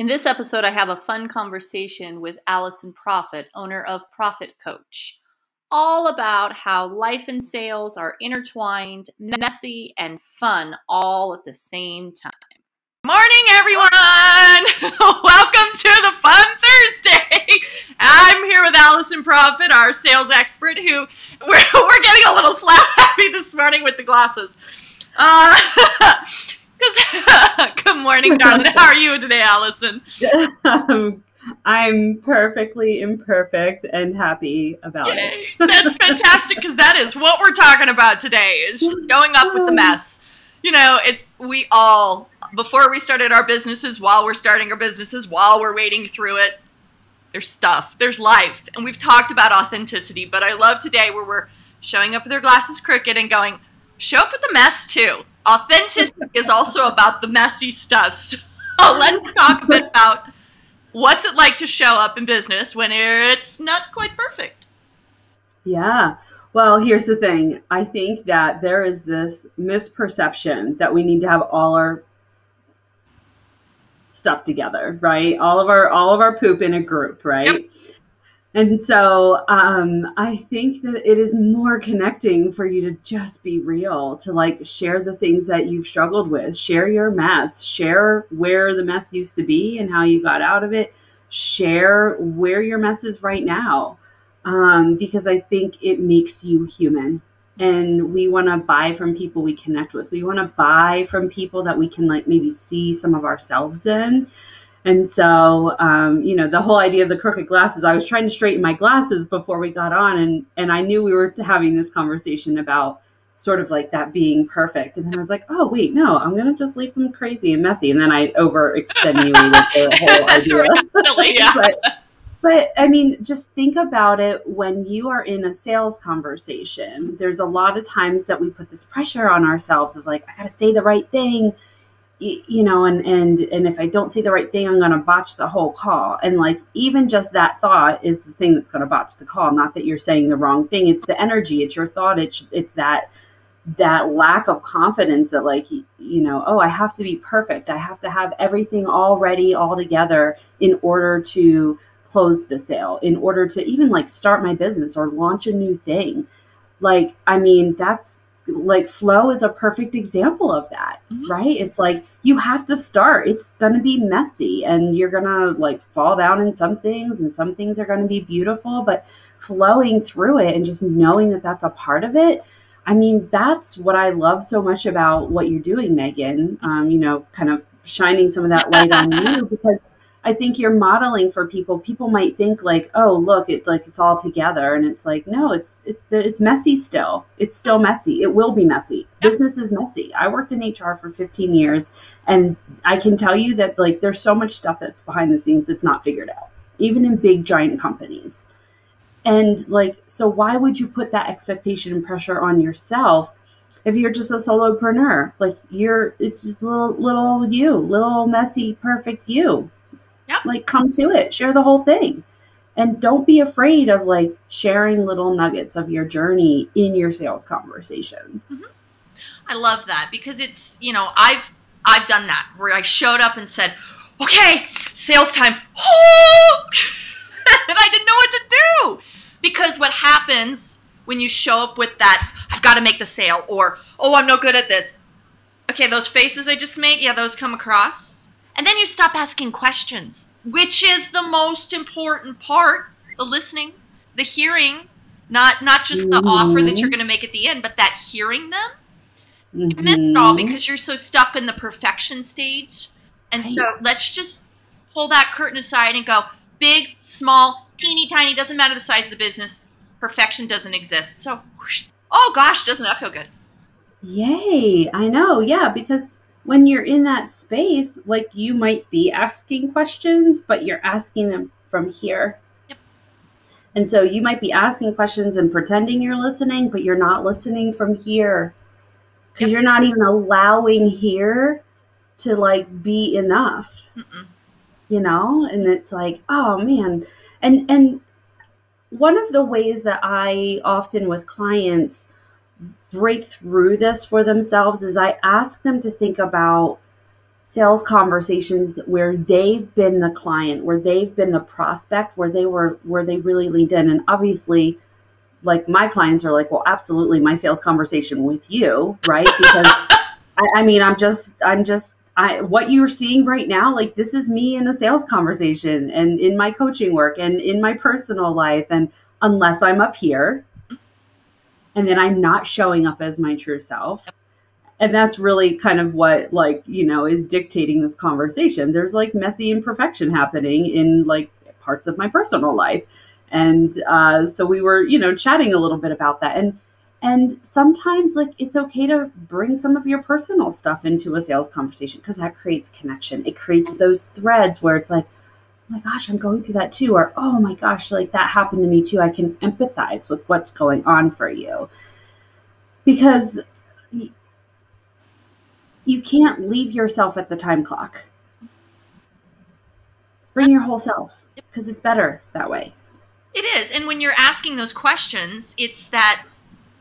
In this episode, I have a fun conversation with Alison Proffit, owner of Profit Coach, all about how life and sales are intertwined, messy, and fun all at the same time. Morning, everyone! Welcome to the Fun Thursday. I'm here with Alison Proffit, our sales expert, who we're, we're getting a little slap happy this morning with the glasses. Uh, Good morning, darling. How are you today, Alison? Um, I'm perfectly imperfect and happy about Yay. it. That's fantastic because that is what we're talking about today is showing up with the mess. You know, it we all before we started our businesses, while we're starting our businesses, while we're waiting through it, there's stuff, there's life. And we've talked about authenticity, but I love today where we're showing up with our glasses crooked and going, show up with the mess too authenticity is also about the messy stuff. So let's talk a bit about what's it like to show up in business when it's not quite perfect. Yeah. Well, here's the thing. I think that there is this misperception that we need to have all our stuff together, right? All of our all of our poop in a group, right? Yep. And so um, I think that it is more connecting for you to just be real, to like share the things that you've struggled with, share your mess, share where the mess used to be and how you got out of it, share where your mess is right now. Um, because I think it makes you human. And we want to buy from people we connect with. We want to buy from people that we can like maybe see some of ourselves in and so, um, you know, the whole idea of the crooked glasses, I was trying to straighten my glasses before we got on, and and I knew we were having this conversation about sort of like that being perfect. And then I was like, oh wait, no, I'm gonna just leave them crazy and messy. And then I overextenuated the whole idea. yeah. but, but I mean, just think about it when you are in a sales conversation. There's a lot of times that we put this pressure on ourselves of like, I gotta say the right thing you know and and and if i don't say the right thing i'm going to botch the whole call. And like even just that thought is the thing that's going to botch the call. Not that you're saying the wrong thing. It's the energy. It's your thought. It's it's that that lack of confidence that like you know oh i have to be perfect. I have to have everything all ready all together in order to close the sale in order to even like start my business or launch a new thing. Like i mean that's like flow is a perfect example of that mm-hmm. right? It's like you have to start. It's going to be messy and you're going to like fall down in some things and some things are going to be beautiful but flowing through it and just knowing that that's a part of it i mean that's what i love so much about what you're doing megan. Um, you know kind of shining some of that light on you because I think you're modeling for people. People might think like, "Oh, look, it's like it's all together," and it's like, no, it's it, it's messy still. It's still messy. It will be messy. Business is messy. I worked in HR for 15 years, and I can tell you that like there's so much stuff that's behind the scenes that's not figured out, even in big giant companies. And like, so why would you put that expectation and pressure on yourself? if you're just a solopreneur like you're it's just little little you little messy perfect you. Like come to it, share the whole thing. And don't be afraid of like sharing little nuggets of your journey in your sales conversations. Mm-hmm. I love that because it's, you know, I've I've done that where I showed up and said, "Okay, sales time." and I didn't know what to do. Because what happens when you show up with that, I've got to make the sale or, "Oh, I'm no good at this." Okay, those faces I just made, yeah, those come across and then you stop asking questions, which is the most important part the listening, the hearing, not not just the mm-hmm. offer that you're going to make at the end, but that hearing them. Mm-hmm. You miss it all mm-hmm. because you're so stuck in the perfection stage. And so let's just pull that curtain aside and go big, small, teeny tiny, doesn't matter the size of the business. Perfection doesn't exist. So, whoosh, oh gosh, doesn't that feel good? Yay. I know. Yeah, because when you're in that space, like you might be asking questions, but you're asking them from here. Yep. And so you might be asking questions and pretending you're listening, but you're not listening from here because yep. you're not even allowing here to like be enough. Mm-mm. You know, and it's like, oh man, and and one of the ways that I often with clients break through this for themselves is I ask them to think about sales conversations where they've been the client, where they've been the prospect, where they were where they really leaned in. And obviously, like my clients are like, well, absolutely, my sales conversation with you, right? Because I, I mean, I'm just, I'm just, I what you're seeing right now, like this is me in a sales conversation and in my coaching work and in my personal life. And unless I'm up here, and then I'm not showing up as my true self. And that's really kind of what like you know is dictating this conversation. There's like messy imperfection happening in like parts of my personal life. And uh, so we were you know chatting a little bit about that. And and sometimes like it's okay to bring some of your personal stuff into a sales conversation because that creates connection. It creates those threads where it's like my gosh i'm going through that too or oh my gosh like that happened to me too i can empathize with what's going on for you because you can't leave yourself at the time clock. Bring your whole self because it's better that way. It is. And when you're asking those questions, it's that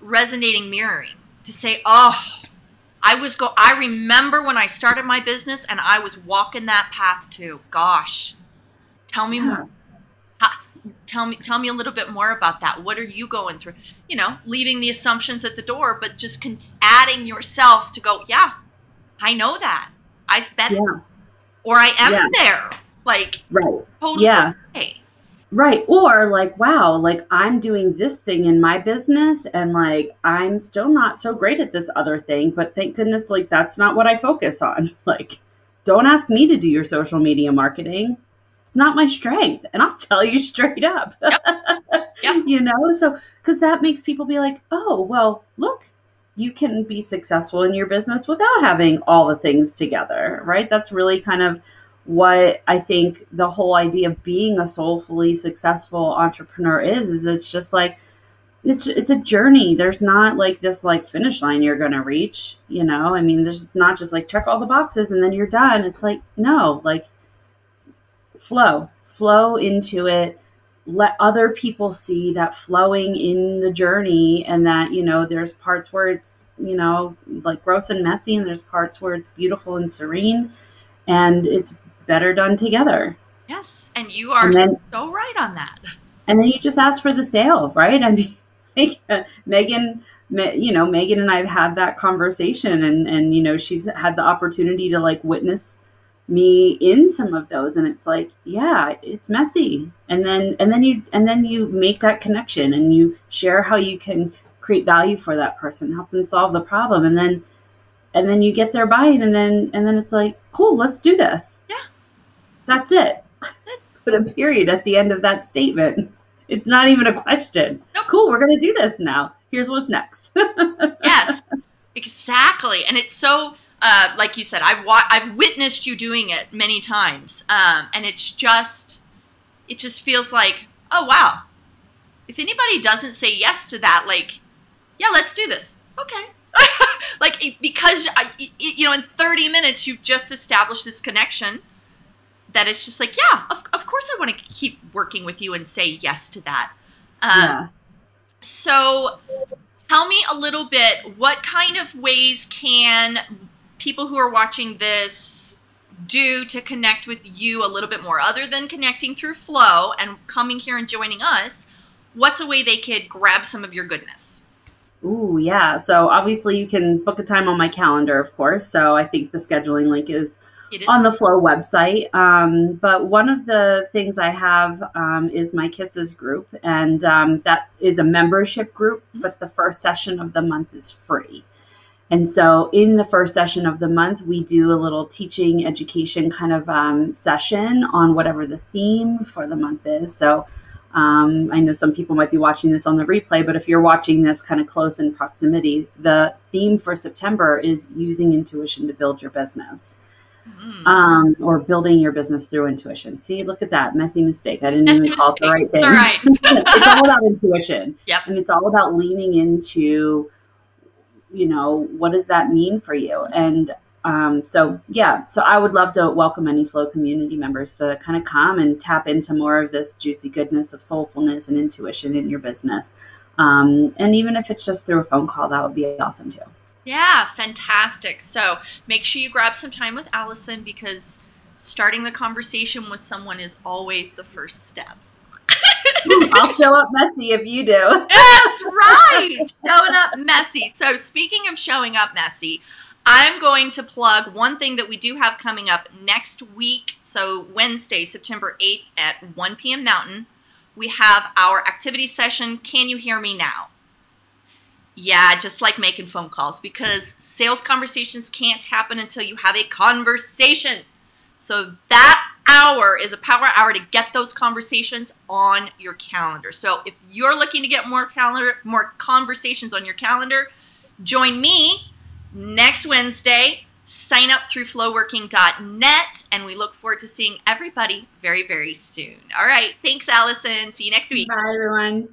resonating mirroring to say, "Oh, I was go I remember when I started my business and I was walking that path too. Gosh. Tell me yeah. more. tell me tell me a little bit more about that. What are you going through? You know, leaving the assumptions at the door, but just con- adding yourself to go, "Yeah, I know that. I've been yeah. or I am yeah. there. Like right. Totally yeah. Okay. Right. Or like, wow, like I'm doing this thing in my business and like I'm still not so great at this other thing, but thank goodness like that's not what I focus on. Like, don't ask me to do your social media marketing. Not my strength. And I'll tell you straight up. Yep. Yep. you know, so because that makes people be like, oh, well, look, you can be successful in your business without having all the things together, right? That's really kind of what I think the whole idea of being a soulfully successful entrepreneur is is it's just like it's it's a journey. There's not like this like finish line you're going to reach, you know? I mean, there's not just like check all the boxes and then you're done. It's like no, like flow, flow into it. Let other people see that flowing in the journey and that you know there's parts where it's you know like gross and messy and there's parts where it's beautiful and serene and it's better done together. Yes and you are and then, so right on that. And then you just ask for the sale right? I mean megan you know megan and i've had that conversation and and you know she's had the opportunity to like witness me in some of those and it's like yeah it's messy. And then and then you and then you make that connection and you share how you can create value for that person help them solve the problem and then and then you get their buy-in and then and then it's like cool let's do this. Yeah. That's it. Put a period at the end of that statement. It's not even a question. Nope. cool we're going to do this now. Here's what's next. Yes. Exactly. And it's so uh, like you said, I've wa- I've witnessed you doing it many times, um, and it's just it just feels like oh wow. If anybody doesn't say yes to that, like yeah, let's do this. Okay. like because I, you know in 30 minutes you've just established this connection that it's just like yeah of, of course i want to keep working with you and say yes to that um, yeah. so tell me a little bit what kind of ways can people who are watching this do to connect with you a little bit more other than connecting through flow and coming here and joining us what's a way they could grab some of your goodness Ooh, yeah. So obviously you can book a time on my calendar, of course. So I think the scheduling link is, is. on the Flow website. Um, but one of the things I have um, is my Kisses group, and um, that is a membership group. Mm-hmm. But the first session of the month is free. And so, in the first session of the month, we do a little teaching education kind of um, session on whatever the theme for the month is. So, um, I know some people might be watching this on the replay, but if you're watching this kind of close in proximity, the theme for September is using intuition to build your business. Mm. Um, or building your business through intuition. See, look at that messy mistake. I didn't even call it the right thing. All right. it's all about intuition. Yep. And it's all about leaning into you know, what does that mean for you? And um, so, yeah, so I would love to welcome any Flow community members to kind of come and tap into more of this juicy goodness of soulfulness and intuition in your business. Um, and even if it's just through a phone call, that would be awesome too. Yeah, fantastic. So make sure you grab some time with Alison because starting the conversation with someone is always the first step. I'll show up messy if you do. That's right. Showing up messy. So, speaking of showing up messy, I'm going to plug one thing that we do have coming up next week. So, Wednesday, September 8th at 1 p.m. Mountain, we have our activity session. Can you hear me now? Yeah, just like making phone calls because sales conversations can't happen until you have a conversation. So that hour is a power hour to get those conversations on your calendar. So if you're looking to get more calendar more conversations on your calendar, join me next Wednesday. Sign up through flowworking.net and we look forward to seeing everybody very very soon. All right, thanks Alison. See you next week. Bye everyone.